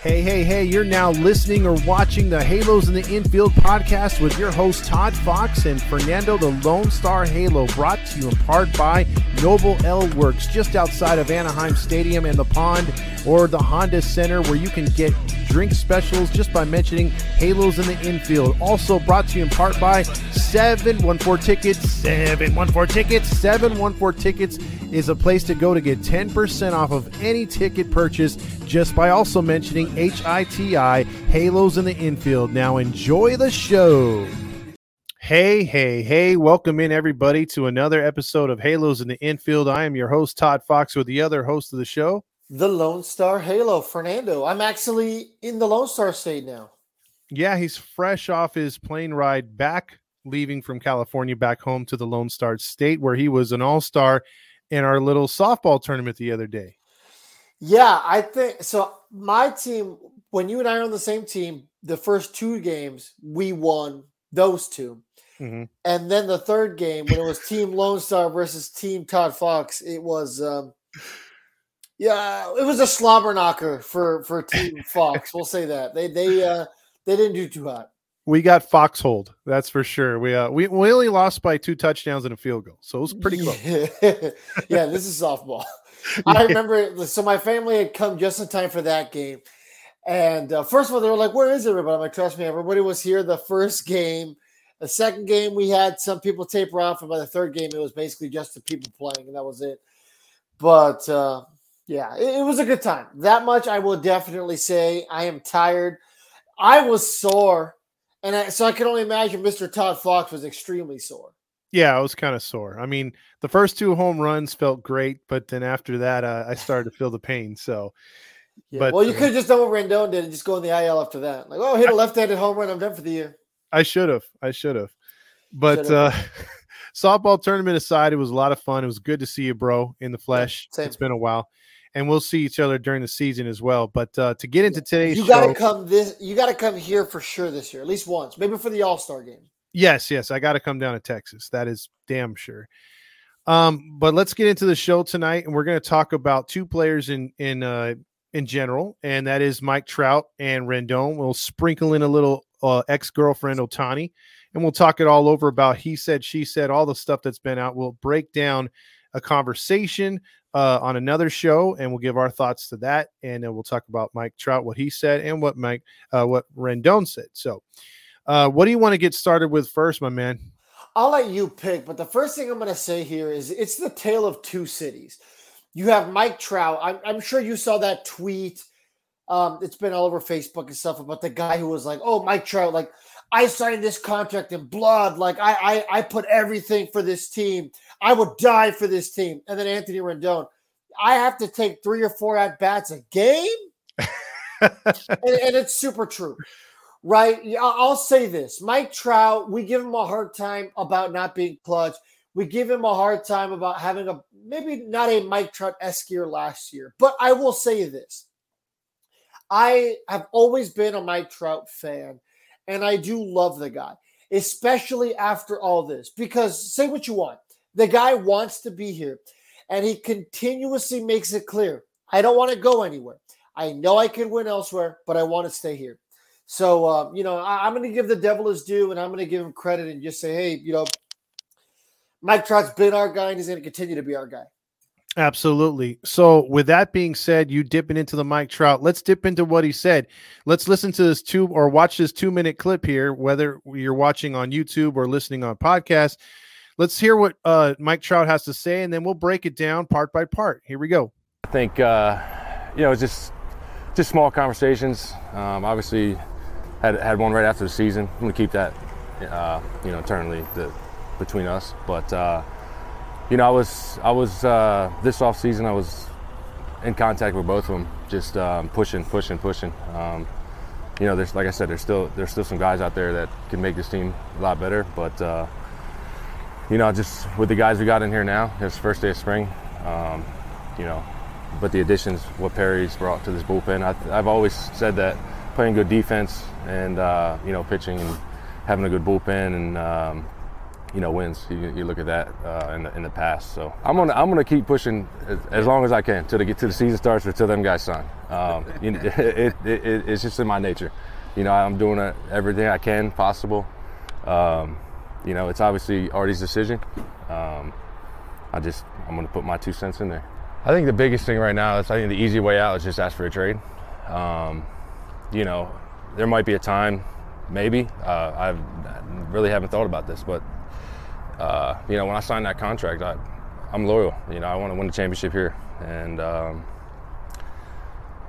Hey, hey, hey, you're now listening or watching the Halos in the Infield podcast with your hosts Todd Fox and Fernando the Lone Star Halo, brought to you in part by Noble Ale Works, just outside of Anaheim Stadium and the Pond or the Honda Center, where you can get drink specials just by mentioning Halos in the Infield. Also brought to you in part by 714 Tickets, 714 Tickets, 714 Tickets is a place to go to get 10% off of any ticket purchase just by also mentioning HITI Halos in the Infield. Now enjoy the show. Hey, hey, hey, welcome in everybody to another episode of Halos in the Infield. I am your host, Todd Fox, with the other host of the show, the Lone Star Halo, Fernando. I'm actually in the Lone Star State now. Yeah, he's fresh off his plane ride back, leaving from California back home to the Lone Star State, where he was an all star in our little softball tournament the other day. Yeah, I think so. My team, when you and I are on the same team, the first two games we won those 2 mm-hmm. and then the third game when it was Team Lone Star versus Team Todd Fox, it was um, yeah, it was a slobber knocker for for Team Fox. we'll say that they they uh, they didn't do too hot we got foxholed. That's for sure. We uh we, we only lost by two touchdowns and a field goal, so it was pretty close. yeah, this is softball. I remember. So my family had come just in time for that game, and uh, first of all, they were like, "Where is everybody?" I'm like, "Trust me, everybody was here the first game." The second game, we had some people taper off, and by the third game, it was basically just the people playing, and that was it. But uh, yeah, it, it was a good time. That much I will definitely say. I am tired. I was sore and I, so I can only imagine Mr. Todd Fox was extremely sore. Yeah, I was kind of sore. I mean, the first two home runs felt great, but then after that, uh, I started to feel the pain. So, yeah. but well, you uh, could have just done what Rendon did and just go in the IL after that. Like, oh, hit a left-handed home run, I'm done for the year. I should have. I should have. But uh, softball tournament aside, it was a lot of fun. It was good to see you, bro, in the flesh. It's been a while and we'll see each other during the season as well. But uh, to get into today's, you got to come this. You got to come here for sure this year, at least once, maybe for the All Star game. Yes, yes, I got to come down to Texas. That is damn sure. Um, but let's get into the show tonight, and we're going to talk about two players in in uh, in general, and that is Mike Trout and Rendon. We'll sprinkle in a little uh, ex girlfriend Ohtani, and we'll talk it all over about he said, she said, all the stuff that's been out. We'll break down a conversation uh, on another show, and we'll give our thoughts to that, and then we'll talk about Mike Trout, what he said, and what Mike, uh, what Rendon said. So, uh, what do you want to get started with first, my man? I'll let you pick, but the first thing I'm going to say here is it's the tale of two cities. You have Mike Trout. I'm, I'm sure you saw that tweet. Um, it's been all over Facebook and stuff about the guy who was like, "Oh, Mike Trout, like I signed this contract in blood. Like I, I, I put everything for this team. I would die for this team. And then Anthony Rendon, I have to take three or four at bats a game. and, and, it's super true, right? I'll say this Mike Trout, we give him a hard time about not being clutch. We give him a hard time about having a maybe not a Mike Trout esque year last year. But I will say this I have always been a Mike Trout fan, and I do love the guy, especially after all this. Because say what you want, the guy wants to be here, and he continuously makes it clear I don't want to go anywhere. I know I can win elsewhere, but I want to stay here. So, uh, you know, I, am going to give the devil his due and I'm going to give him credit and just say, hey, you know, Mike Trout's been our guy and he's going to continue to be our guy. Absolutely. So, with that being said, you dipping into the Mike Trout. Let's dip into what he said. Let's listen to this two or watch this two minute clip here, whether you're watching on YouTube or listening on podcast let's hear what uh, Mike Trout has to say, and then we'll break it down part by part. Here we go. I think uh, you know it's just just small conversations. Um, obviously, had had one right after the season. I'm gonna keep that uh, you know internally the, between us. But uh, you know, I was I was uh, this off season. I was in contact with both of them, just um, pushing, pushing, pushing. Um, you know, there's like I said, there's still there's still some guys out there that can make this team a lot better, but uh, you know, just with the guys we got in here now, it's first day of spring, um, you know, but the additions, what Perry's brought to this bullpen, I, have always said that playing good defense and, uh, you know, pitching and having a good bullpen and, um, you know, wins. You, you look at that uh, in, the, in the past. So I'm gonna I'm gonna keep pushing as, as long as I can till the get to the season starts or till them guys sign. Um, you know, it, it, it, it's just in my nature. You know, I'm doing everything I can possible. Um, you know, it's obviously Arte's decision. Um, I just I'm gonna put my two cents in there. I think the biggest thing right now is I think the easy way out is just ask for a trade. Um, you know, there might be a time, maybe. Uh, I really haven't thought about this, but uh, you know, when I signed that contract, I, I'm loyal. You know, I want to win the championship here, and um,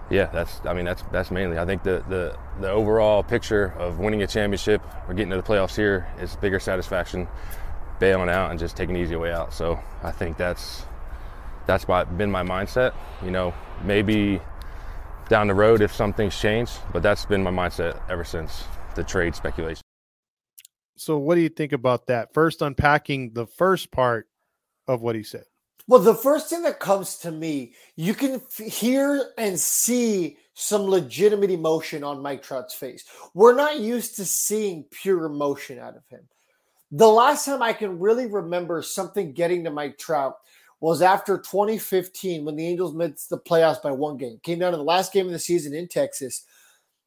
yeah, that's. I mean, that's that's mainly. I think the the the overall picture of winning a championship or getting to the playoffs here is bigger satisfaction, bailing out and just taking the easy way out. So I think that's that's been my mindset. You know, maybe down the road if something's changed, but that's been my mindset ever since the trade speculation. So, what do you think about that? First, unpacking the first part of what he said. Well, the first thing that comes to me, you can f- hear and see some legitimate emotion on Mike Trout's face. We're not used to seeing pure emotion out of him. The last time I can really remember something getting to Mike Trout was after 2015 when the Angels missed the playoffs by one game. Came down to the last game of the season in Texas.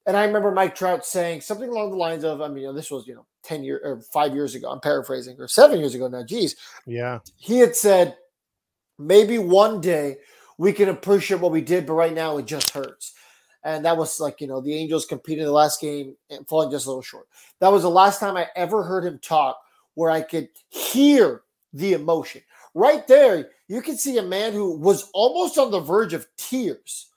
And I remember Mike Trout saying something along the lines of, I mean, you know, this was, you know, 10 years or five years ago. I'm paraphrasing, or seven years ago now. Geez. Yeah. He had said, maybe one day we can appreciate what we did, but right now it just hurts. And that was like, you know, the Angels competed the last game and falling just a little short. That was the last time I ever heard him talk where I could hear the emotion. Right there, you could see a man who was almost on the verge of tears.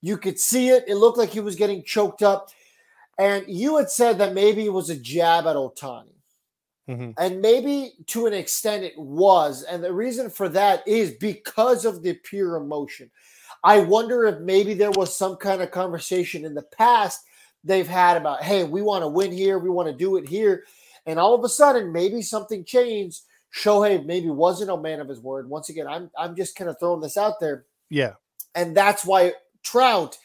You could see it. It looked like he was getting choked up. And you had said that maybe it was a jab at Ohtani. Mm-hmm. And maybe to an extent it was. And the reason for that is because of the pure emotion. I wonder if maybe there was some kind of conversation in the past they've had about, hey, we want to win here, we want to do it here. And all of a sudden, maybe something changed. Shohei maybe wasn't a man of his word. Once again, I'm I'm just kind of throwing this out there. Yeah. And that's why Trout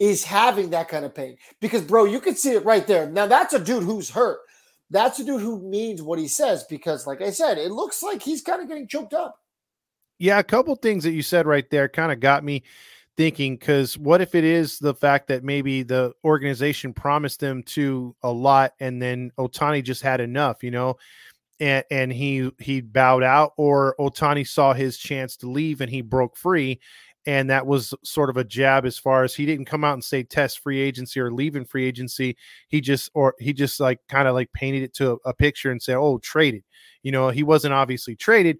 is having that kind of pain. Because, bro, you can see it right there. Now, that's a dude who's hurt. That's a dude who means what he says. Because, like I said, it looks like he's kind of getting choked up. Yeah, a couple things that you said right there kind of got me thinking because what if it is the fact that maybe the organization promised them to a lot and then Ohtani just had enough, you know, and and he he bowed out, or Ohtani saw his chance to leave and he broke free, and that was sort of a jab as far as he didn't come out and say test free agency or leaving free agency. He just or he just like kind of like painted it to a, a picture and said, "Oh, traded." You know, he wasn't obviously traded,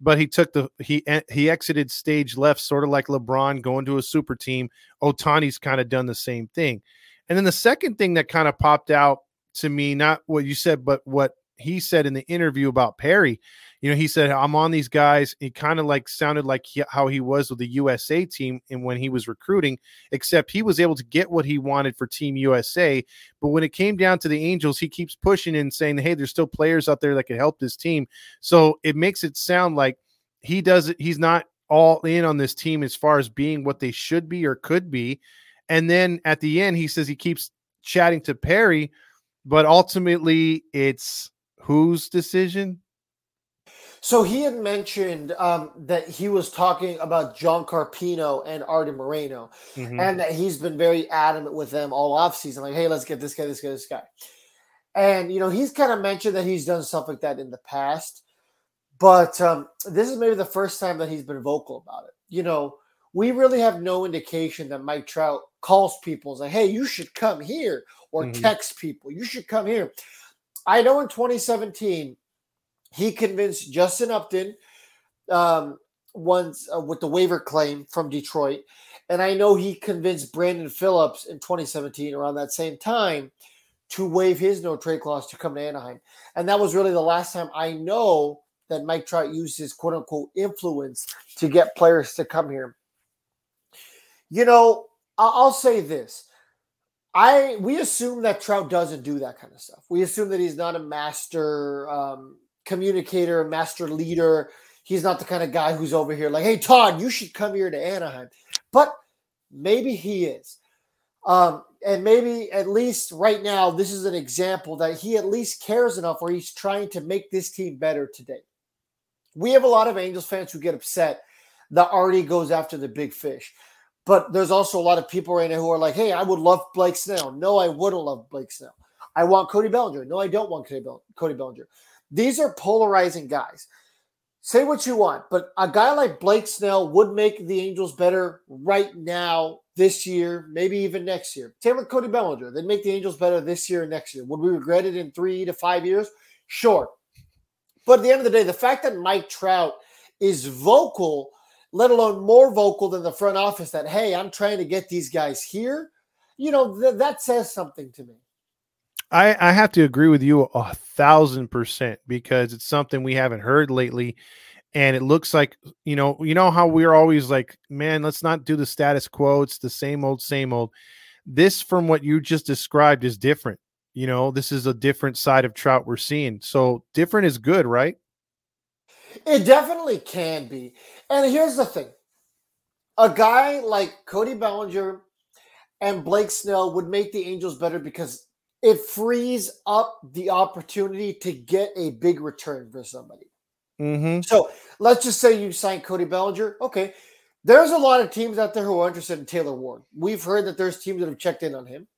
but he took the he he exited stage left, sort of like LeBron going to a super team. Ohtani's kind of done the same thing. And then the second thing that kind of popped out to me, not what you said, but what he said in the interview about Perry, you know, he said, I'm on these guys. It kind of like sounded like he, how he was with the USA team and when he was recruiting, except he was able to get what he wanted for Team USA. But when it came down to the Angels, he keeps pushing and saying, Hey, there's still players out there that could help this team. So it makes it sound like he does it, he's not all in on this team as far as being what they should be or could be. And then at the end, he says he keeps chatting to Perry, but ultimately it's whose decision? So he had mentioned um, that he was talking about John Carpino and Arte Moreno, mm-hmm. and that he's been very adamant with them all offseason, like, hey, let's get this guy, this guy, this guy. And, you know, he's kind of mentioned that he's done stuff like that in the past, but um, this is maybe the first time that he's been vocal about it. You know, we really have no indication that Mike Trout calls people and like, hey, you should come here, or mm-hmm. text people, you should come here. I know in 2017 he convinced Justin Upton um, once uh, with the waiver claim from Detroit, and I know he convinced Brandon Phillips in 2017 around that same time to waive his no trade clause to come to Anaheim, and that was really the last time I know that Mike Trout used his quote unquote influence to get players to come here. You know, I'll say this. I we assume that Trout doesn't do that kind of stuff. We assume that he's not a master um, communicator, master leader. He's not the kind of guy who's over here like, "Hey, Todd, you should come here to Anaheim." But maybe he is. Um, and maybe at least right now, this is an example that he at least cares enough where he's trying to make this team better today. We have a lot of Angels fans who get upset that Arte goes after the big fish. But there's also a lot of people right now who are like, hey, I would love Blake Snell. No, I wouldn't love Blake Snell. I want Cody Bellinger. No, I don't want Cody Bellinger. These are polarizing guys. Say what you want, but a guy like Blake Snell would make the Angels better right now, this year, maybe even next year. Same with Cody Bellinger. They'd make the Angels better this year and next year. Would we regret it in three to five years? Sure. But at the end of the day, the fact that Mike Trout is vocal, let alone more vocal than the front office, that, hey, I'm trying to get these guys here, you know, th- that says something to me. I, I have to agree with you a thousand percent because it's something we haven't heard lately. And it looks like, you know, you know how we're always like, man, let's not do the status quo. It's the same old, same old. This, from what you just described, is different. You know, this is a different side of Trout we're seeing. So different is good, right? It definitely can be. And here's the thing a guy like Cody Bellinger and Blake Snell would make the Angels better because it frees up the opportunity to get a big return for somebody. Mm-hmm. So let's just say you sign Cody Bellinger. Okay. There's a lot of teams out there who are interested in Taylor Ward. We've heard that there's teams that have checked in on him.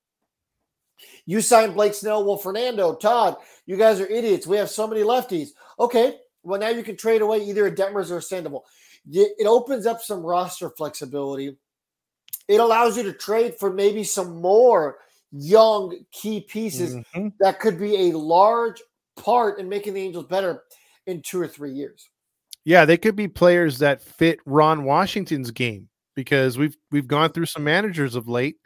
You signed Blake Snell. Well, Fernando, Todd, you guys are idiots. We have so many lefties. Okay. Well, now you can trade away either a Detmers or a Sandoval. It opens up some roster flexibility. It allows you to trade for maybe some more young key pieces mm-hmm. that could be a large part in making the Angels better in two or three years. Yeah, they could be players that fit Ron Washington's game because we've we've gone through some managers of late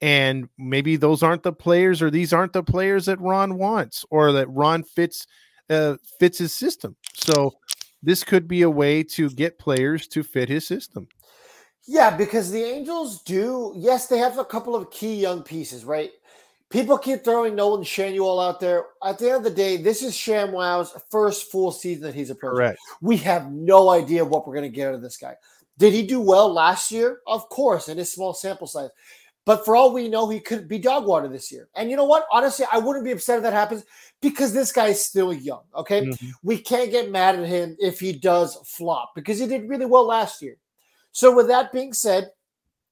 and maybe those aren't the players or these aren't the players that Ron wants or that Ron fits uh, fits his system. So this could be a way to get players to fit his system. Yeah, because the Angels do, yes, they have a couple of key young pieces, right? People keep throwing Nolan Schanuel out there. At the end of the day, this is ShamWow's first full season that he's approaching. Correct. We have no idea what we're going to get out of this guy. Did he do well last year? Of course, in his small sample size. But for all we know, he could be dog water this year. And you know what? Honestly, I wouldn't be upset if that happens because this guy is still young. Okay. Mm-hmm. We can't get mad at him if he does flop because he did really well last year. So, with that being said,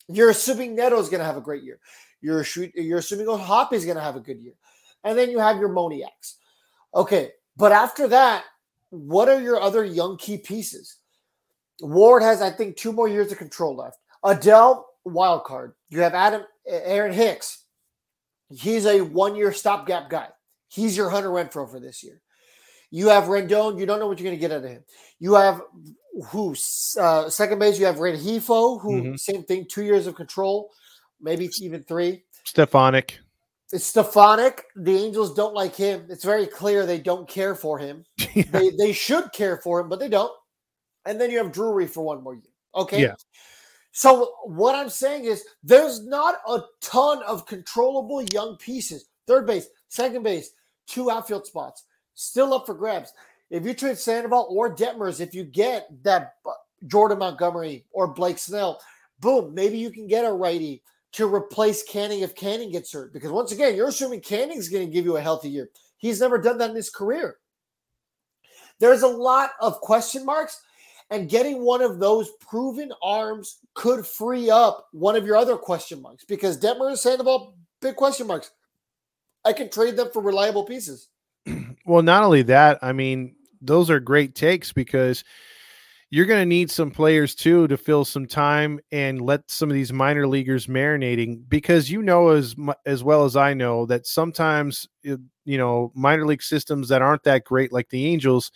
you're assuming Neto is going to have a great year. You're, you're assuming Hop is going to have a good year. And then you have your Moniaks. Okay. But after that, what are your other young key pieces? Ward has, I think, two more years of control left. Adell, wild card. You have Adam Aaron Hicks. He's a one-year stopgap guy. He's your Hunter Renfroe for this year. You have Rendon. You don't know what you're going to get out of him. You have who uh, second base. You have Rengifo, who mm-hmm. same thing, two years of control, maybe even three. Stefanic. It's Stefanic. The Angels don't like him. It's very clear they don't care for him. yeah. They they should care for him, but they don't. And then you have Drury for one more year. Okay. Yeah. So what I'm saying is there's not a ton of controllable young pieces. Third base, second base, two outfield spots, still up for grabs. If you trade Sandoval or Detmers, if you get that Jordan Montgomery or Blake Snell, boom, maybe you can get a righty to replace Canning if Canning gets hurt. Because once again, you're assuming Canning's going to give you a healthy year. He's never done that in his career. There's a lot of question marks, and getting one of those proven arms could free up one of your other question marks because Detmer and Sandoval, big question marks. I can trade them for reliable pieces. Well, not only that, I mean, those are great takes because you're going to need some players too to fill some time and let some of these minor leaguers marinating because you know as as well as I know that sometimes you know minor league systems that aren't that great like the Angels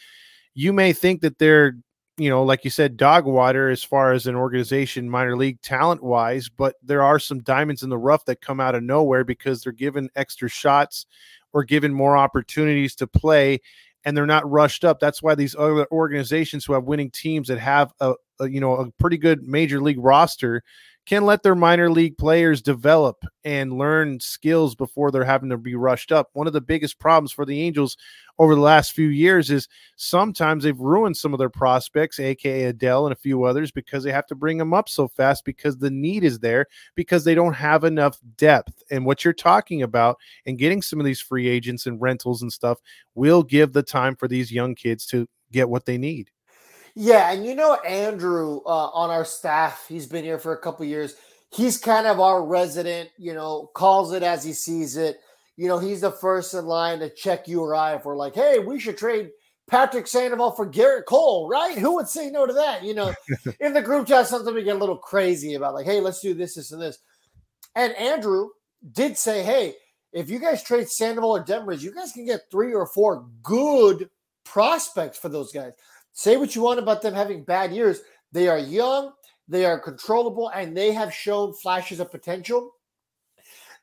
you may think that they're you know like you said dog water as far as an organization minor league talent wise but there are some diamonds in the rough that come out of nowhere because they're given extra shots or given more opportunities to play and they're not rushed up. That's why these other organizations who have winning teams that have a, a you know a pretty good major league roster can let their minor league players develop and learn skills before they're having to be rushed up. One of the biggest problems for the Angels over the last few years is sometimes they've ruined some of their prospects, aka Adell and a few others, because they have to bring them up so fast because the need is there because they don't have enough depth. And what you're talking about and getting some of these free agents and rentals and stuff will give the time for these young kids to get what they need. Yeah, and you know Andrew uh, on our staff, he's been here for a couple years. He's kind of our resident, you know, calls it as he sees it. You know, he's the first in line to check you or I if we're like, hey, we should trade Patrick Sandoval for Gerrit Cole, right? Who would say no to that? You know, in the group chat, sometimes we get a little crazy about like, hey, let's do this, this, and this. And Andrew did say, hey, if you guys trade Sandoval or Detmers, you guys can get three or four good prospects for those guys. Say what you want about them having bad years. They are young, they are controllable, and they have shown flashes of potential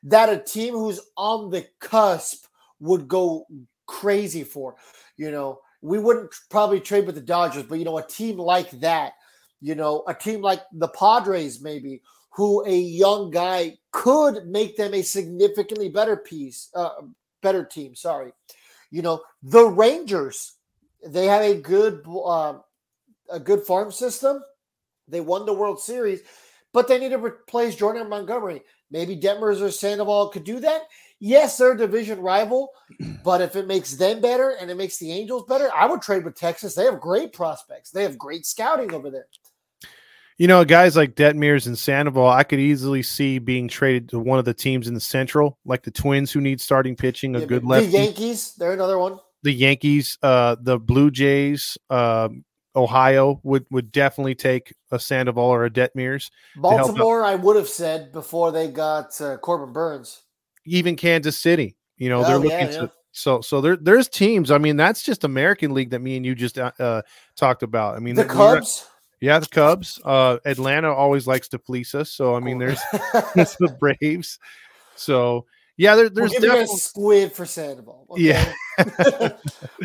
that a team who's on the cusp would go crazy for. You know, we wouldn't probably trade with the Dodgers, but you know, a team like that, you know, a team like the Padres, maybe, who a young guy could make them a significantly better piece, uh, better team. Sorry, you know, the Rangers they have a good uh, a good farm system. They won the World Series, but they need to replace Jordan Montgomery. Maybe Detmers or Sandoval could do that. Yes, they're a division rival, but if it makes them better and it makes the Angels better, I would trade with Texas. They have great prospects. They have great scouting over there. You know, guys like Detmers and Sandoval, I could easily see being traded to one of the teams in the Central, like the Twins, who need starting pitching, a yeah, good left. The Yankees, they're another one the Yankees, uh, the Blue Jays, uh, Ohio would would definitely take a Sandoval or a Detmers. Baltimore, I would have said before they got uh, Corbin Burnes. Even Kansas City, you know, oh, they're looking yeah, yeah. to. So, so there, there's teams. I mean, that's just American League that me and you just uh, uh talked about. I mean, the Cubs. Yeah, the Cubs. Uh, Atlanta always likes to fleece us. So, I mean, there's, there's the Braves. So, yeah, there, there's we'll give definitely... you a squid for Sandoval. Okay? Yeah,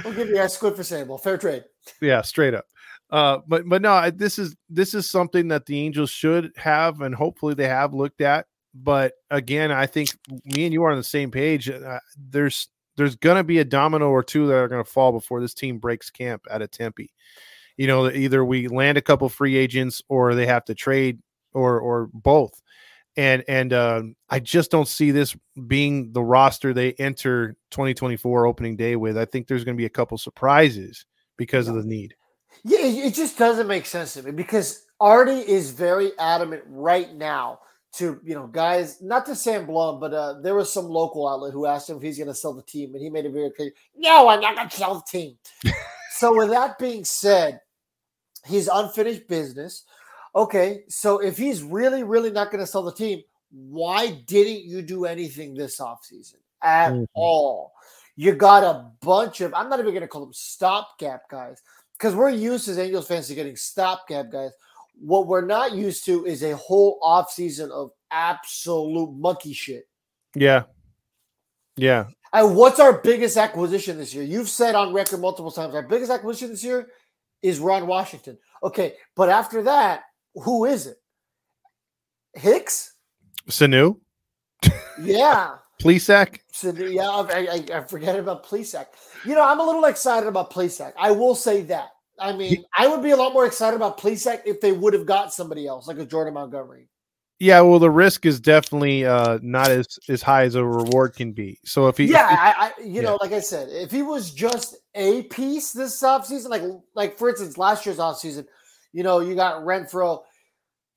we'll give you a squid for Sandoval. Fair trade. Yeah, straight up. Uh, but but no, this is this is something that the Angels should have, and hopefully they have looked at. But again, I think me and you are on the same page. Uh, there's there's gonna be a domino or two that are gonna fall before this team breaks camp at a Tempe. You know, either we land a couple free agents or they have to trade or or both and and uh, I just don't see this being the roster they enter 2024 opening day with. I think there's going to be a couple surprises because of the need. Yeah, it just doesn't make sense to me because Arte is very adamant right now to you know guys, not to Sam Blum, but uh, there was some local outlet who asked him if he's going to sell the team, and he made it very clear, "No, I'm not going to sell the team." so with that being said, he's unfinished business okay, so if he's really, really not going to sell the team, why didn't you do anything this offseason at mm-hmm. all? You got a bunch of, I'm not even going to call them stopgap guys because we're used as Angels fans to getting stopgap guys. What we're not used to is a whole offseason of absolute monkey shit. Yeah. Yeah. And what's our biggest acquisition this year? You've said on record multiple times our biggest acquisition this year is Ron Washington. Okay, but after that, who is it? Hicks? Sanu? Yeah. Plesac? Sanu, yeah, I, I, I, forget about Plesac. You know, I'm a little excited about Plesac. I will say that. I mean, I would be a lot more excited about Plesac if they would have got somebody else, like a Jordan Montgomery. Yeah, well, the risk is definitely uh, not as as high as a reward can be. So if he, yeah, if he, I, I, you yeah. know, like I said, if he was just a piece this offseason, like like for instance, last year's offseason, you know, you got Renfroe.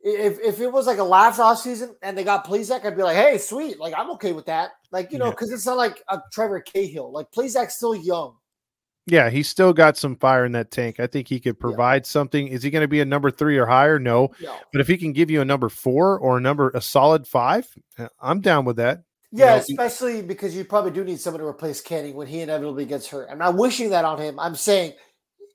If if it was like a last off season and they got Plesac, I'd be like, hey, sweet. Like, I'm okay with that. Like, you know, because yeah. it's not like a Trevor Cahill. Like, Plesac's still young. Yeah, he's still got some fire in that tank. I think he could provide yeah. something. Is he going to be a number three or higher? No. no. But if he can give you a number four or a number a solid five, uh, I'm down with that. Yeah, you know, especially he, because you probably do need someone to replace Canning when he inevitably gets hurt. I'm not wishing that on him. I'm saying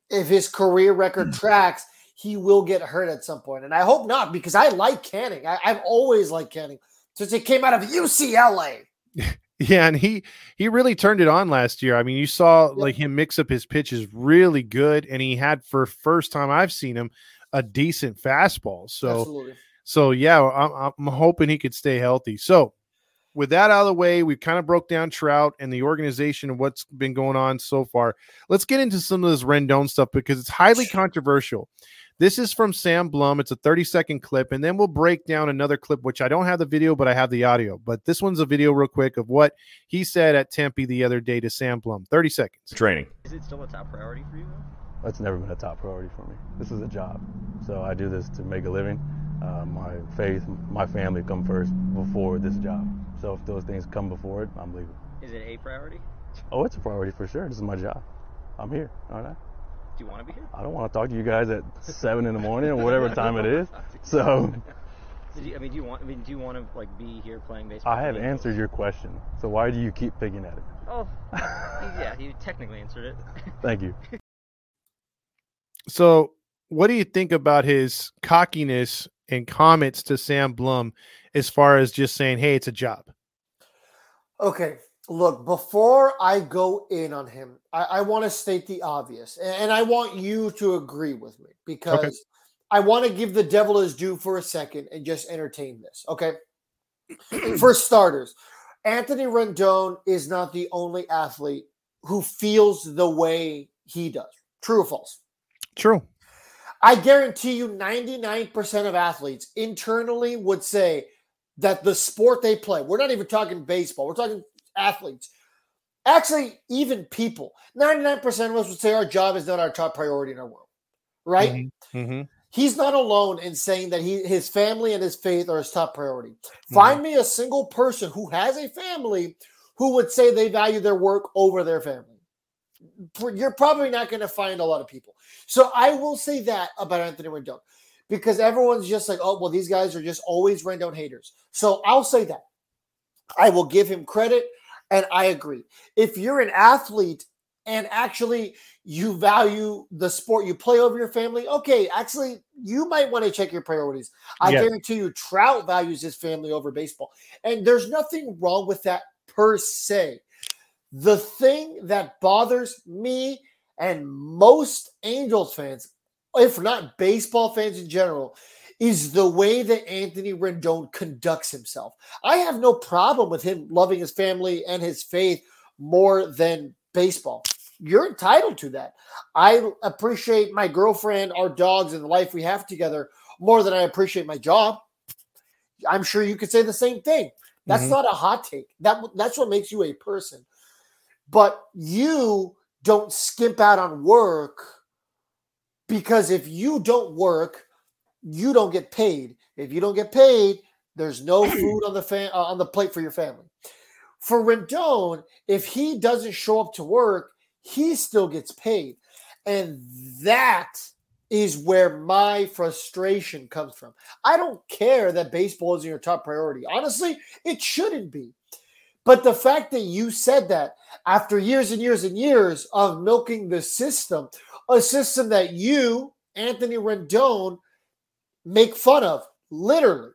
if his career record tracks, he will get hurt at some point. And I hope not because I like Canning. I, have always liked Canning since he came out of UCLA. Yeah, and he he really turned it on last year. I mean, you saw like him mix up his pitches really good, and he had for first time I've seen him a decent fastball. So, Absolutely. So yeah, I'm, I'm hoping he could stay healthy. So with that out of the way, we've kind of broke down Trout and the organization and what's been going on so far. Let's get into some of this Rendon stuff because it's highly controversial. This is from Sam Blum. It's a 30 second clip, and then we'll break down another clip, which I don't have the video, but I have the audio. But this one's a video, real quick, of what he said at Tempe the other day to Sam Blum. 30 seconds. Training. Is it still a top priority for you? That's never been a top priority for me. This is a job. So I do this to make a living. Uh, my faith, my family come first before this job. So if those things come before it, I'm leaving. Is it a priority? Oh, it's a priority for sure. This is my job. I'm here, aren't I? Do you want to be here? I don't want to talk to you guys at seven in the morning or whatever time it is. So. You, I mean, do you want? I mean, do you want to like be here playing baseball? I have answered your question. So why do you keep picking at it? Oh, yeah, you technically answered it. Thank you. So, what do you think about his cockiness and comments to Sam Blum as far as just saying, "Hey, it's a job"? Okay, look, before I go in on him, I, I want to state the obvious, and, I want you to agree with me because okay. I want to give the devil his due for a second and just entertain this. Okay. for starters, Anthony Rendon is not the only athlete who feels the way he does. True or false? True. I guarantee you 99% of athletes internally would say that the sport they play, we're not even talking baseball, we're talking athletes. Actually, even people, 99% of us would say our job is not our top priority in our world, right? Mm-hmm. Mm-hmm. He's not alone in saying that he, his family and his faith are his top priority. Mm-hmm. Find me a single person who has a family who would say they value their work over their family. You're probably not going to find a lot of people. So I will say that about Anthony Rendon because everyone's just like, oh, well, these guys are just always Rendon haters. So I'll say that. I will give him credit. And I agree. If you're an athlete and actually you value the sport you play over your family, okay, actually, you might want to check your priorities. I yeah. guarantee you, Trout values his family over baseball. And there's nothing wrong with that per se. The thing that bothers me and most Angels fans, if not baseball fans in general, is the way that Anthony Rendon conducts himself. I have no problem with him loving his family and his faith more than baseball. You're entitled to that. I appreciate my girlfriend, our dogs, and the life we have together more than I appreciate my job. I'm sure you could say the same thing. That's mm-hmm. not a hot take. That that's what makes you a person. But you don't skimp out on work because if you don't work, you don't get paid. If you don't get paid, there's no food on the fan uh, on the plate for your family. For Rendon, if he doesn't show up to work, he still gets paid. And that is where my frustration comes from. I don't care that baseball isn't your top priority. Honestly, it shouldn't be. But the fact that you said that after years and years and years of milking the system, a system that you, Anthony Rendon, make fun of, literally.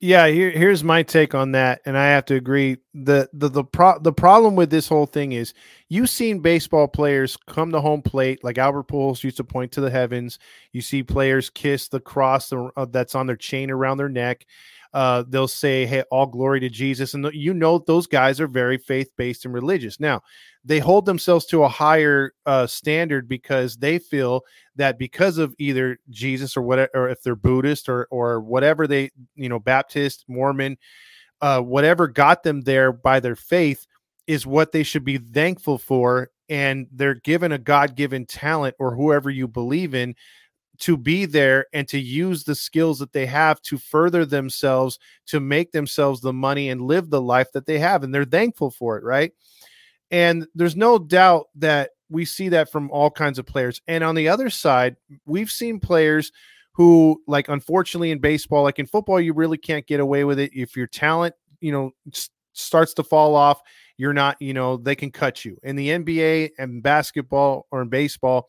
Yeah, here, here's my take on that, and I have to agree. the the the pro, the problem with this whole thing is you've seen baseball players come to home plate, like Albert Pujols used to point to the heavens. You see players kiss the cross uh, that's on their chain around their neck uh, they'll say, "Hey, all glory to Jesus," and you know those guys are very faith based and religious. Now, they hold themselves to a higher uh, standard because they feel that because of either Jesus or whatever, or if they're Buddhist or or whatever they, you know, Baptist, Mormon, uh, whatever got them there by their faith is what they should be thankful for and they're given a god-given talent or whoever you believe in to be there and to use the skills that they have to further themselves to make themselves the money and live the life that they have and they're thankful for it right? And there's no doubt that we see that from all kinds of players. And on the other side we've seen players who like unfortunately in baseball like in football you really can't get away with it. If your talent you know starts to fall off you're not you know they can cut you. In the nba and basketball or in baseball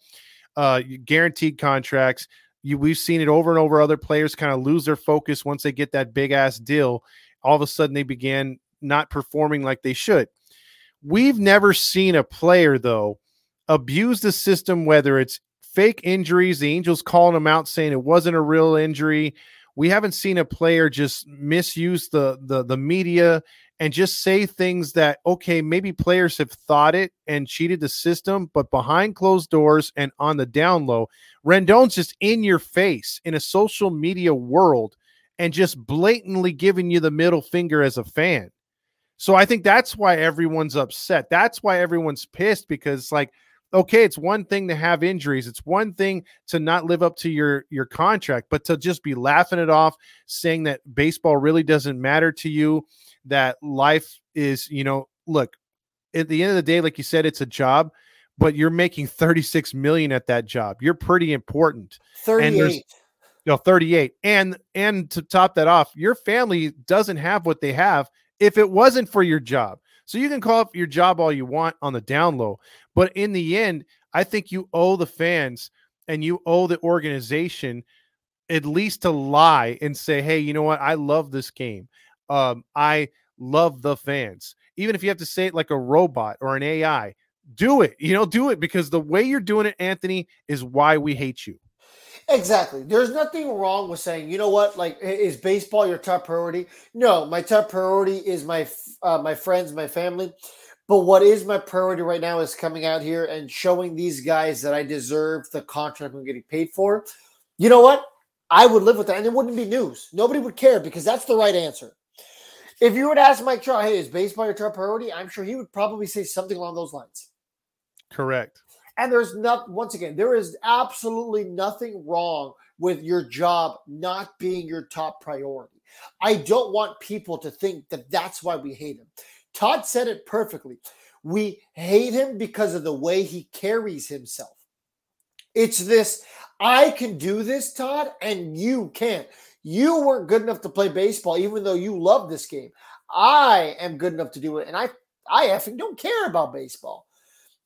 uh, guaranteed contracts. You, we've seen it over and over. Other players kind of lose their focus once they get that big ass deal. All of a sudden, they began not performing like they should. We've never seen a player though abuse the system, whether it's fake injuries. The Angels calling them out saying it wasn't a real injury. We haven't seen a player just misuse the the the media and just say things that okay, maybe players have thought it and cheated the system, but behind closed doors and on the down low, Rendon's just in your face in a social media world and just blatantly giving you the middle finger as a fan. So I think that's why everyone's upset. That's why everyone's pissed because like okay, it's one thing to have injuries. It's one thing to not live up to your your contract, but to just be laughing it off, saying that baseball really doesn't matter to you, that life is, you know, look, at the end of the day, like you said, it's a job, but you're making 36 million at that job. You're pretty important. 38. You know, 38. And and to top that off, your family doesn't have what they have if it wasn't for your job. So you can call up your job all you want on the down low, but in the end, I think you owe the fans and you owe the organization at least to lie and say, "Hey, you know what? I love this game. Um, I love the fans." Even if you have to say it like a robot or an AI, do it. You know, do it because the way you're doing it, Anthony, is why we hate you. Exactly. There's nothing wrong with saying, you know what, like, is baseball your top priority? No, my top priority is my uh, my friends, my family. But what is my priority right now is coming out here and showing these guys that I deserve the contract I'm getting paid for. You know what? I would live with that, and it wouldn't be news. Nobody would care because that's the right answer. If you were to ask Mike Trout, "Hey, is baseball your top priority?" I'm sure he would probably say something along those lines. Correct. And there's not, once again, there is absolutely nothing wrong with your job not being your top priority. I don't want people to think that that's why we hate him. Todd said it perfectly. We hate him because of the way he carries himself. It's this I can do this, Todd, and you can't. You weren't good enough to play baseball, even though you love this game. I am good enough to do it, and I I effing don't care about baseball.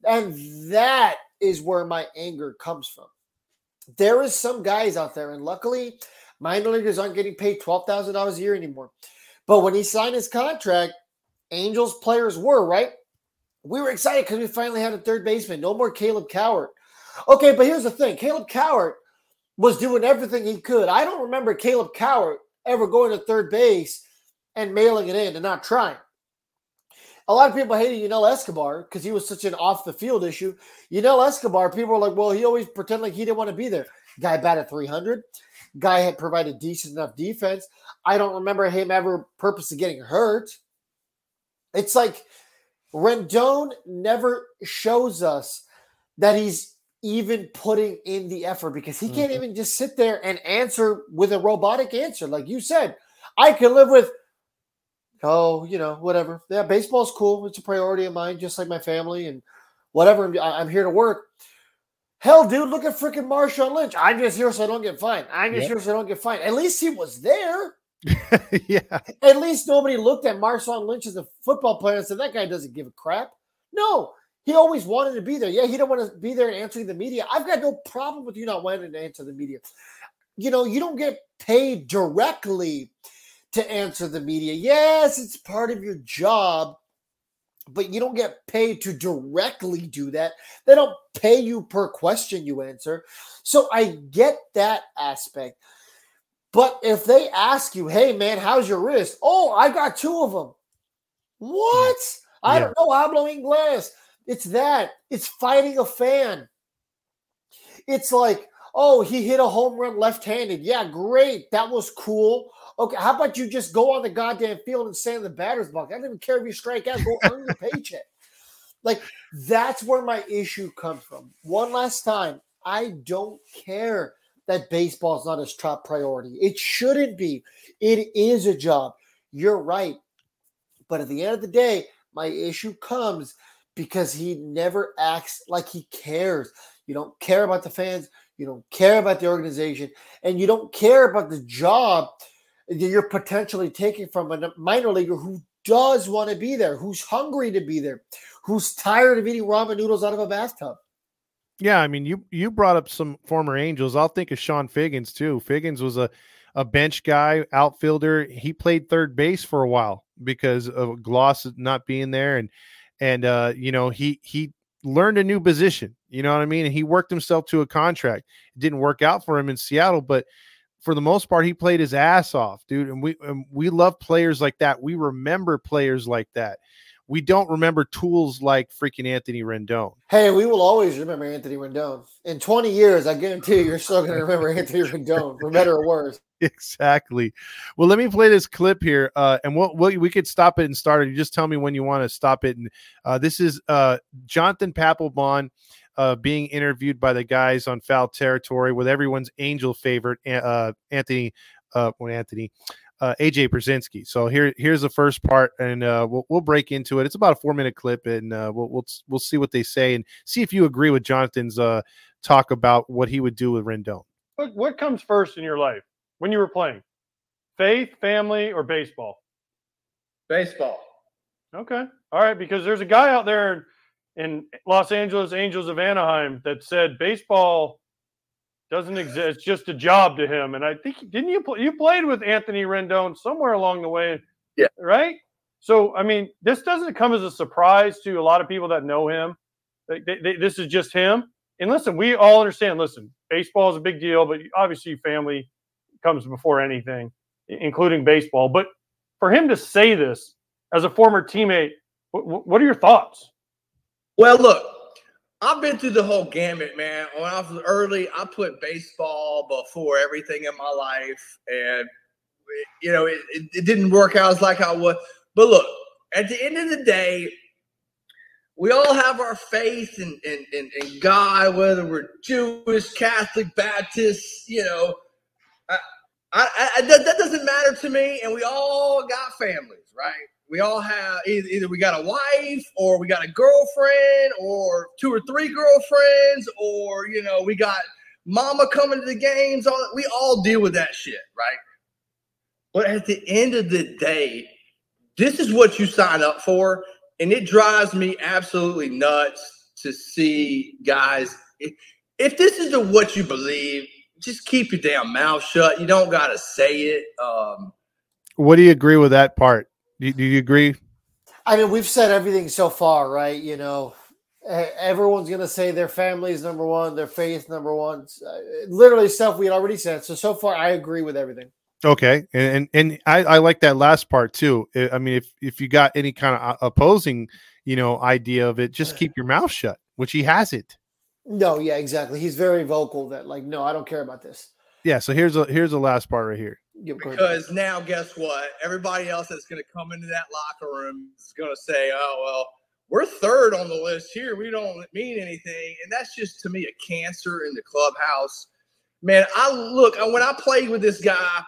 And that is where my anger comes from. There is some guys out there, and luckily, minor leaguers aren't getting paid twelve thousand dollars a year anymore. But when he signed his contract, Angels players were right. We were excited because we finally had a third baseman. No more Caleb Cowart. Okay, but here's the thing: Caleb Cowart was doing everything he could. I don't remember Caleb Cowart ever going to third base and mailing it in and not trying a lot of people hated Yunel Escobar because he was such an off the field issue. Yunel Escobar, people were like, well, he always pretended like he didn't want to be there. Guy batted 300. Guy had provided decent enough defense. I don't remember him ever purposely getting hurt. It's like Rendon never shows us that he's even putting in the effort because he can't mm-hmm. even just sit there and answer with a robotic answer. Like you said, I can live with – oh, you know, whatever. Yeah, baseball's cool. It's a priority of mine, just like my family and whatever. I'm here to work. Hell, dude, look at freaking Marshawn Lynch. I'm just here so I don't get fined. I'm just yep. here so I don't get fined. At least he was there. yeah. At least nobody looked at Marshawn Lynch as a football player and said, that guy doesn't give a crap. No, he always wanted to be there. Yeah, he don't want to be there and answering the media. I've got no problem with you not wanting to answer the media. You know, you don't get paid directly to answer the media. Yes, it's part of your job, but you don't get paid to directly do that. They don't pay you per question you answer. So I get that aspect. But if they ask you, hey, man, how's your wrist? Oh, I got two of them. What? I don't know. I'm blowing inglés. It's that. It's fighting a fan. It's like, oh, he hit a home run left handed. Yeah, great. That was cool. Okay, how about you just go on the goddamn field and stand in the batter's box? I don't even care if you strike out, go earn your paycheck. Like, that's where my issue comes from. One last time, I don't care that baseball is not his top priority. It shouldn't be. It is a job. You're right. But at the end of the day, my issue comes because he never acts like he cares. You don't care about the fans, you don't care about the organization, and you don't care about the job that you're potentially taking from a minor leaguer who does want to be there, who's hungry to be there, who's tired of eating ramen noodles out of a bathtub. Yeah, I mean, you you brought up some former Angels. I'll think of Chone Figgins too. Figgins was a a bench guy, outfielder. He played third base for a while because of Glaus not being there, and and uh, you know he he learned a new position. You know what I mean? And he worked himself to a contract. It didn't work out for him in Seattle, but for the most part, he played his ass off, dude. And we and we love players like that. We remember players like that. We don't remember tools like freaking Anthony Rendon. Hey, we will always remember Anthony Rendon. In 20 years, I guarantee you, you're still going to remember Anthony Rendon, for better or worse. Exactly. Well, let me play this clip here, uh, and we'll, we'll, we could stop it and start it. You just tell me when you want to stop it. And uh, this is uh, Jonathan Papelbon uh, being interviewed by the guys on Foul Territory with everyone's angel favorite, uh, Anthony. Uh, when Anthony, uh, AJ Pierzynski. So here, here's the first part, and uh, we'll we'll break into it. It's about a four minute clip, and uh, we'll we'll we'll see what they say and see if you agree with Jonathan's uh, talk about what he would do with Rendon. What what comes first in your life when you were playing? Faith, family, or baseball? Baseball. Okay, all right. Because there's a guy out there in Los Angeles Angels of Anaheim that said baseball doesn't exist. It's just a job to him. And I think didn't you play, you played with Anthony Rendon somewhere along the way? Yeah. Right. So I mean, this doesn't come as a surprise to a lot of people that know him. They, they, this is just him. And listen, we all understand. Listen, baseball is a big deal, but obviously, family comes before anything, including baseball. But for him to say this as a former teammate, what, what are your thoughts? Well, look, I've been through the whole gamut, man. When I was early, I put baseball before everything in my life, and you know, it, it, it didn't work out like I would. But look, at the end of the day, we all have our faith in, in, in, in God, whether we're Jewish, Catholic, Baptist, you know. I, I, I, that doesn't matter to me, and we all got families, right? We all have either, we got a wife or we got a girlfriend or two or three girlfriends or you know we got mama coming to the games all we all deal with that shit right? But at the end of the day this is what you sign up for and it drives me absolutely nuts to see guys if, if this is the what you believe just keep your damn mouth shut. You don't gotta say it um what do you agree with that part do, do you agree? I mean, we've said everything so far, right? You know, everyone's going to say their family is number one, their faith number one. Uh, literally stuff we had already said. So so far, I agree with everything. Okay, and and, and I, I like that last part too. I mean, if if you got any kind of uh, opposing, you know, idea of it, just keep your mouth shut, which he has it. No, yeah, exactly. He's very vocal that like, no, I don't care about this. Yeah. So here's a here's the last part right here. Because now, guess what? Everybody else that's going to come into that locker room is going to say, "Oh well, we're third on the list here. We don't mean anything," and that's just to me a cancer in the clubhouse. Man, I look when I played with this guy.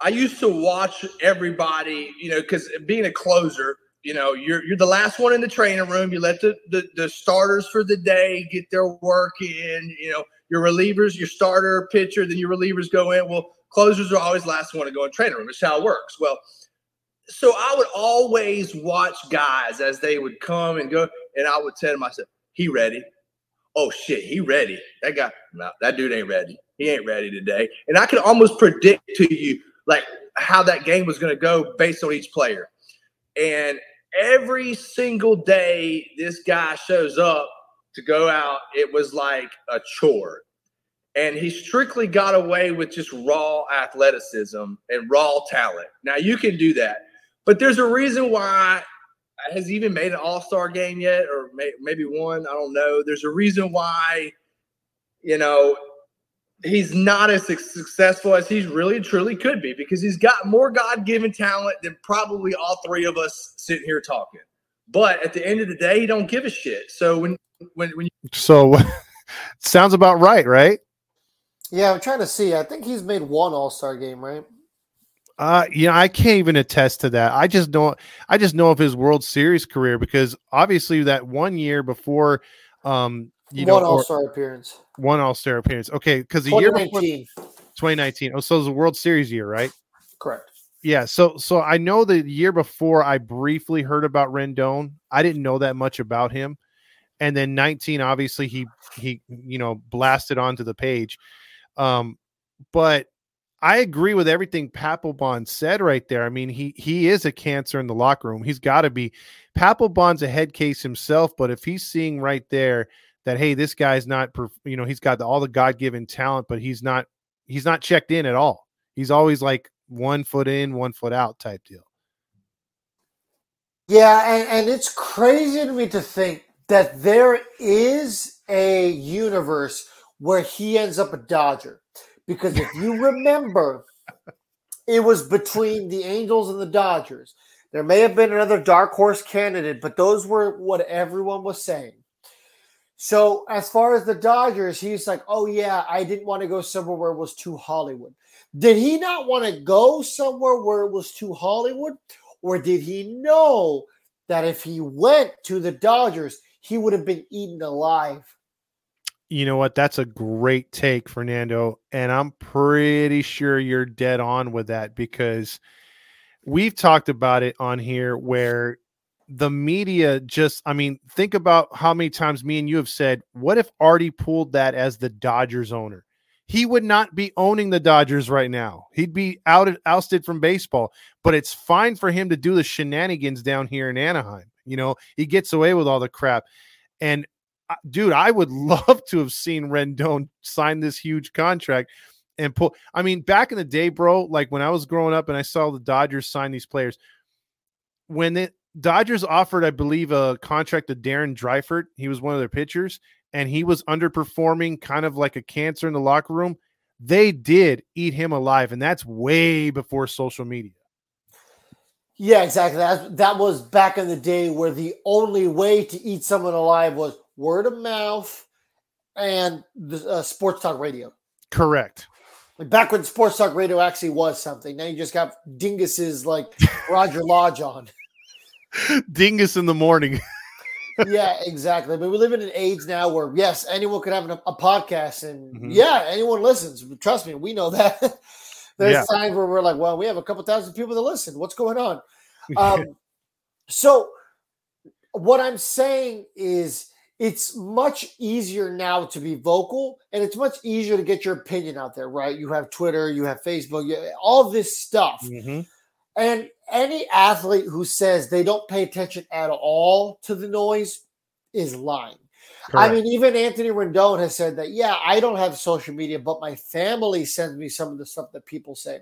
I used to watch everybody, you know, because being a closer, you know, you're you're the last one in the training room. You let the, the the starters for the day get their work in. You know, your relievers, your starter pitcher, then your relievers go in. Well, closers are always last one to go in training room. It's how it works. Well, so I would always watch guys as they would come and go, and I would tell said, he ready. Oh shit, he ready. That guy, no, that dude ain't ready. He ain't ready today. And I could almost predict to you like how that game was going to go based on each player. And every single day this guy shows up to go out, it was like a chore and he strictly got away with just raw athleticism and raw talent. Now you can do that, but there's a reason why has even made an All Star game yet, or may, maybe one? I don't know. There's a reason why, you know, he's not as successful as he really truly could be because he's got more God given talent than probably all three of us sitting here talking. But at the end of the day, he don't give a shit. So when when when you- so sounds about right, right? Yeah, I'm trying to see. I think he's made one All Star game, right? Uh, yeah, I can't even attest to that. I just know, I just know of his World Series career because obviously that one year before, um, you one know, All Star appearance, one All Star appearance. Okay, because the year before 2019. Oh, so it was a World Series year, right? Correct. Yeah. So, so I know the year before I briefly heard about Rendon. I didn't know that much about him, and then 19, obviously he he you know blasted onto the page. Um, but I agree with everything Papelbon said right there. I mean, he he is a cancer in the locker room. He's got to be. Papelbon's a head case himself, but if he's seeing right there that hey, this guy's not, you know, he's got all the God given talent, but he's not he's not checked in at all. He's always like one foot in, one foot out type deal. Yeah, and, and it's crazy to me to think that there is a universe where he ends up a Dodger. Because if you remember, it was between the Angels and the Dodgers. There may have been another dark horse candidate, but those were what everyone was saying. So, as far as the Dodgers, he's like, oh, yeah, I didn't want to go somewhere where it was too Hollywood. Did he not want to go somewhere where it was too Hollywood? Or did he know that if he went to the Dodgers, he would have been eaten alive? You know what? That's a great take, Fernando. And I'm pretty sure you're dead on with that because we've talked about it on here where the media just, I mean, think about how many times me and you have said, what if Arte pulled that as the Dodgers owner? he would not be owning the Dodgers right now. He'd be out ousted from baseball. But it's fine for him to do the shenanigans down here in Anaheim. You know, he gets away with all the crap. And dude, I would love to have seen Rendon sign this huge contract and pull. I mean, back in the day, bro, like when I was growing up and I saw the Dodgers sign these players, when the Dodgers offered, I believe, a contract to Darren Dreifort, he was one of their pitchers, and he was underperforming, kind of like a cancer in the locker room, they did eat him alive. And that's way before social media. Yeah, exactly. That, that was back in the day where the only way to eat someone alive was word of mouth and the uh, sports talk radio. Correct. Like back when sports talk radio actually was something. Now you just got dinguses like Roger Lodge on. Dingus in the morning. yeah, exactly. But we live in an age now where yes, anyone could have a, a podcast, and mm-hmm. yeah, anyone listens. Trust me, we know that. There's yeah. times where we're like, well, we have a couple thousand people that listen. What's going on? Um, so, what I'm saying is, it's much easier now to be vocal, and it's much easier to get your opinion out there. Right? You have Twitter, you have Facebook, you, all this stuff. Mm-hmm. And any athlete who says they don't pay attention at all to the noise is lying. Correct. I mean, even Anthony Rendon has said that, yeah, I don't have social media, but my family sends me some of the stuff that people say.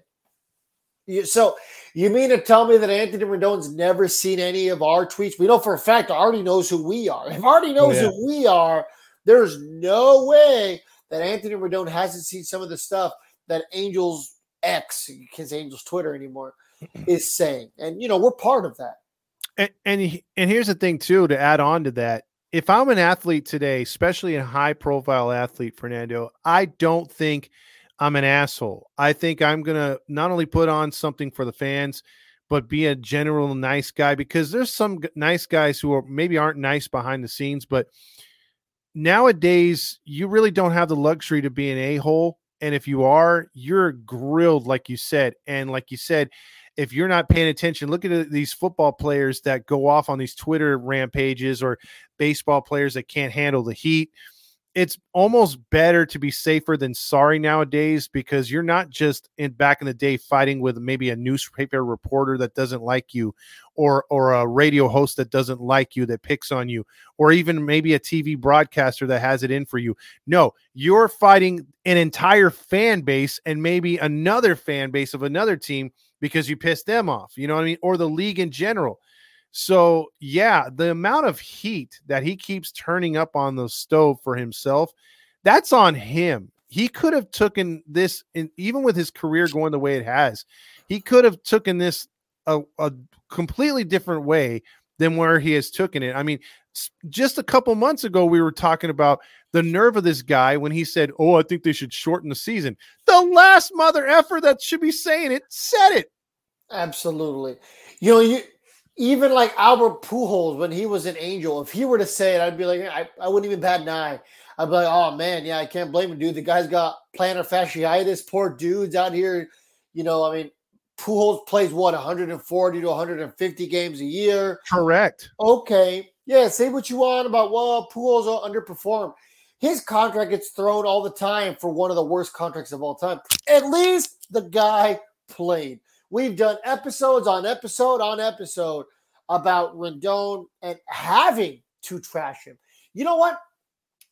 So, you mean to tell me that Anthony Rendon's never seen any of our tweets? We know for a fact Arte knows who we are. If Arte oh, knows oh, yeah. who we are, there's no way that Anthony Rendon hasn't seen some of the stuff that Angels X, you can't say Angels Twitter anymore, is saying. And you know, we're part of that. And, and and here's the thing too to add on to that. If I'm an athlete today, especially a high profile athlete, Fernando, I don't think I'm an asshole. I think I'm going to not only put on something for the fans, but be a general nice guy because there's some nice guys who are maybe aren't nice behind the scenes, but nowadays you really don't have the luxury to be an a-hole and if you are you're grilled like you said and like you said if you're not paying attention, look at these football players that go off on these Twitter rampages or baseball players that can't handle the heat. It's almost better to be safer than sorry nowadays because you're not just in back in the day fighting with maybe a newspaper reporter that doesn't like you or or a radio host that doesn't like you that picks on you or even maybe a TV broadcaster that has it in for you. No, you're fighting an entire fan base and maybe another fan base of another team because you pissed them off. You know what I mean? Or the league in general. So, yeah, the amount of heat that he keeps turning up on the stove for himself, that's on him. He could have taken this, even with his career going the way it has, he could have taken this a, a completely different way than where he has taken it. I mean, just a couple months ago, we were talking about the nerve of this guy when he said, Oh, I think they should shorten the season. The last mother effer that should be saying it said it. Absolutely. You know, you even like Albert Pujols when he was an angel, if he were to say it, I'd be like, I, I wouldn't even bat an eye. I'd be like, oh man, yeah, I can't blame him, dude. The guy's got plantar fasciitis. Poor dudes out here. You know, I mean, Pujols plays what 140 to 150 games a year. Correct. Okay. Yeah, say what you want about well, Pujols underperform. His contract gets thrown all the time for one of the worst contracts of all time. At least the guy played. We've done episodes on episode on episode about Rendon and having to trash him. You know what?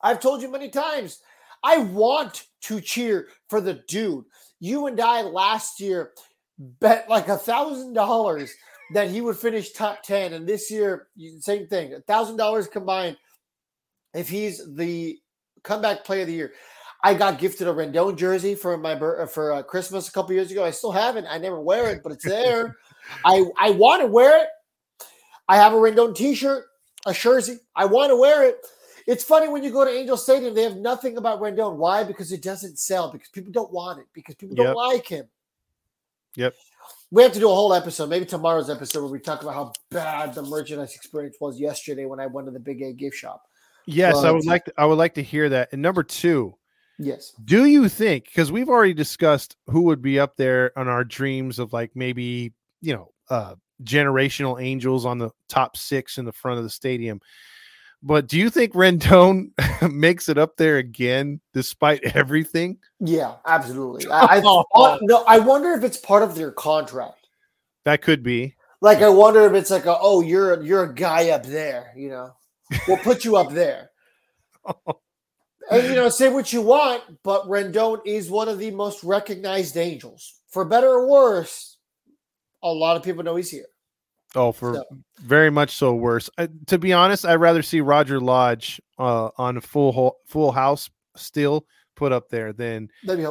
I've told you many times. I want to cheer for the dude. You and I last year bet like a thousand dollars that he would finish top 10. And this year, same thing, a thousand dollars combined. If he's the comeback player of the year, I got gifted a Rendon jersey for my for uh, Christmas a couple years ago. I still have it. I never wear it, but it's there. I I want to wear it. I have a Rendon T-shirt, a jersey. I want to wear it. It's funny when you go to Angel Stadium, they have nothing about Rendon. Why? Because it doesn't sell. Because people don't want it. Because people don't like him. Yep. We have to do a whole episode, maybe tomorrow's episode, where we talk about how bad the merchandise experience was yesterday when I went to the Big A gift shop. Yes, but, I would like to, I would like to hear that. And number two, yes, do you think because we've already discussed who would be up there on our dreams of like maybe you know uh generational angels on the top six in the front of the stadium. But do you think Rendon makes it up there again despite everything? Yeah, absolutely. I, I thought, no, I wonder if it's part of their contract. That could be. Like I wonder if it's like a, oh you're you're a guy up there, you know. We'll put you up there. and you know, say what you want, but Rendon is one of the most recognized angels. For better or worse, a lot of people know he's here. Oh, for so. very much so worse. To be honest, I'd rather see Roger Lodge uh, on full ho- full house still put up there than that'd be,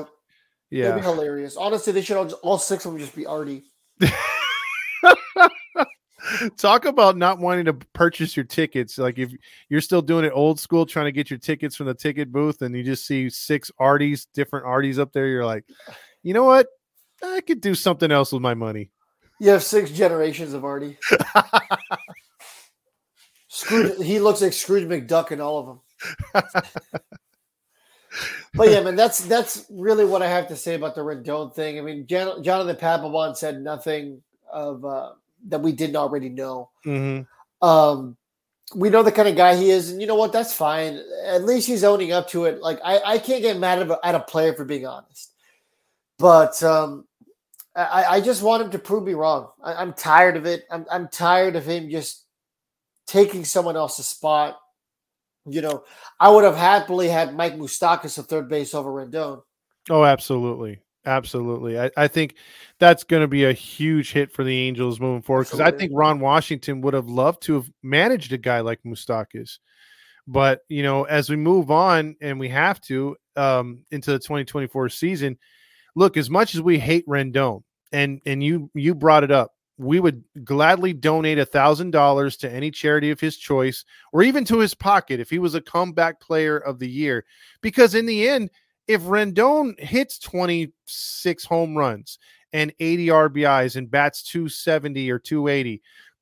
yeah, that'd be hilarious. Honestly, they should all, all six of them just be Arte. Talk about not wanting to purchase your tickets. Like if you're still doing it old school, trying to get your tickets from the ticket booth, and you just see six Artes, different Artes up there, you're like, you know what? I could do something else with my money. You have six generations of Arte. Scrooge, he looks like Scrooge McDuck in all of them. but yeah, man, that's that's really what I have to say about the Rendon thing. I mean, Jan- Jonathan Papelbon said nothing of uh, that we didn't already know. Mm-hmm. Um, we know the kind of guy he is, and you know what? That's fine. At least he's owning up to it. Like I, I can't get mad at a, at a player for being honest, but um, I, I just want him to prove me wrong. I, am tired of it. I'm, I'm tired of him just taking someone else's spot. You know, I would have happily had Mike Moustakas at third base over Rendon. Oh, absolutely. Absolutely. I, I think that's going to be a huge hit for the Angels moving forward because I think Ron Washington would have loved to have managed a guy like Moustakas. But, you know, as we move on and we have to um, into the 2024 season, look, as much as we hate Rendon, and and you you brought it up we would gladly donate a thousand dollars to any charity of his choice or even to his pocket if he was a comeback player of the year because in the end if rendon hits 26 home runs and 80 rbis and bats 270 or 280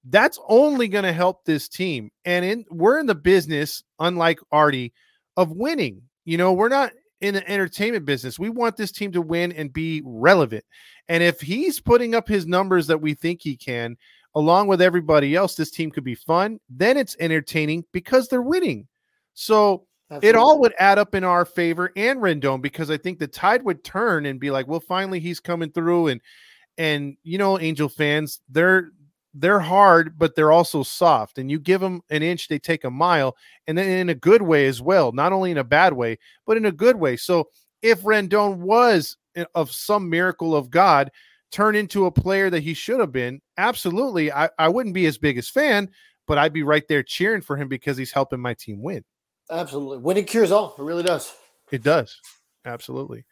that's only going to help this team and in we're in the business unlike arte of winning you know we're not in the entertainment business. We want this team to win and be relevant. And if he's putting up his numbers that we think he can, along with everybody else, this team could be fun. Then it's entertaining because they're winning. So Absolutely. it all would add up in our favor and Rendon because I think the tide would turn and be like, well, finally he's coming through. And and you know, Angel fans, they're they're hard, but they're also soft. And you give them an inch, they take a mile, and then in a good way as well, not only in a bad way, but in a good way. So if Rendon was eh, of some miracle of God turn into a player that he should have been, absolutely, I, I wouldn't be his biggest fan, but I'd be right there cheering for him because he's helping my team win. Absolutely. Winning cures all. It really does. It does. Absolutely.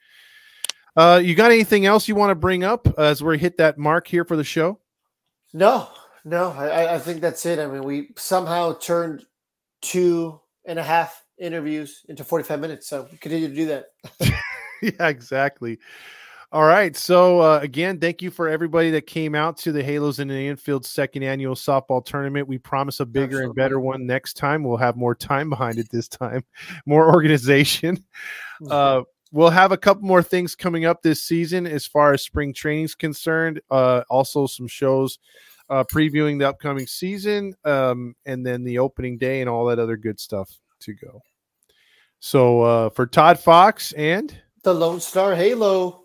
Uh, you got anything else you want to bring up as we hit that mark here for the show? No, no, I, I think that's it. I mean, we somehow turned two and a half interviews into 45 minutes. So we continue to do that. yeah, exactly. All right. So uh, again, thank you for everybody that came out to the Halos in the Infield second annual softball tournament. We promise a bigger Absolutely. and better one next time. We'll have more time behind it this time, more organization. Uh, we'll have a couple more things coming up this season as far as spring training is concerned. Uh, also, some shows uh, previewing the upcoming season, um, and then the opening day and all that other good stuff to go. So uh, for Todd Fox and The Lone Star Halo.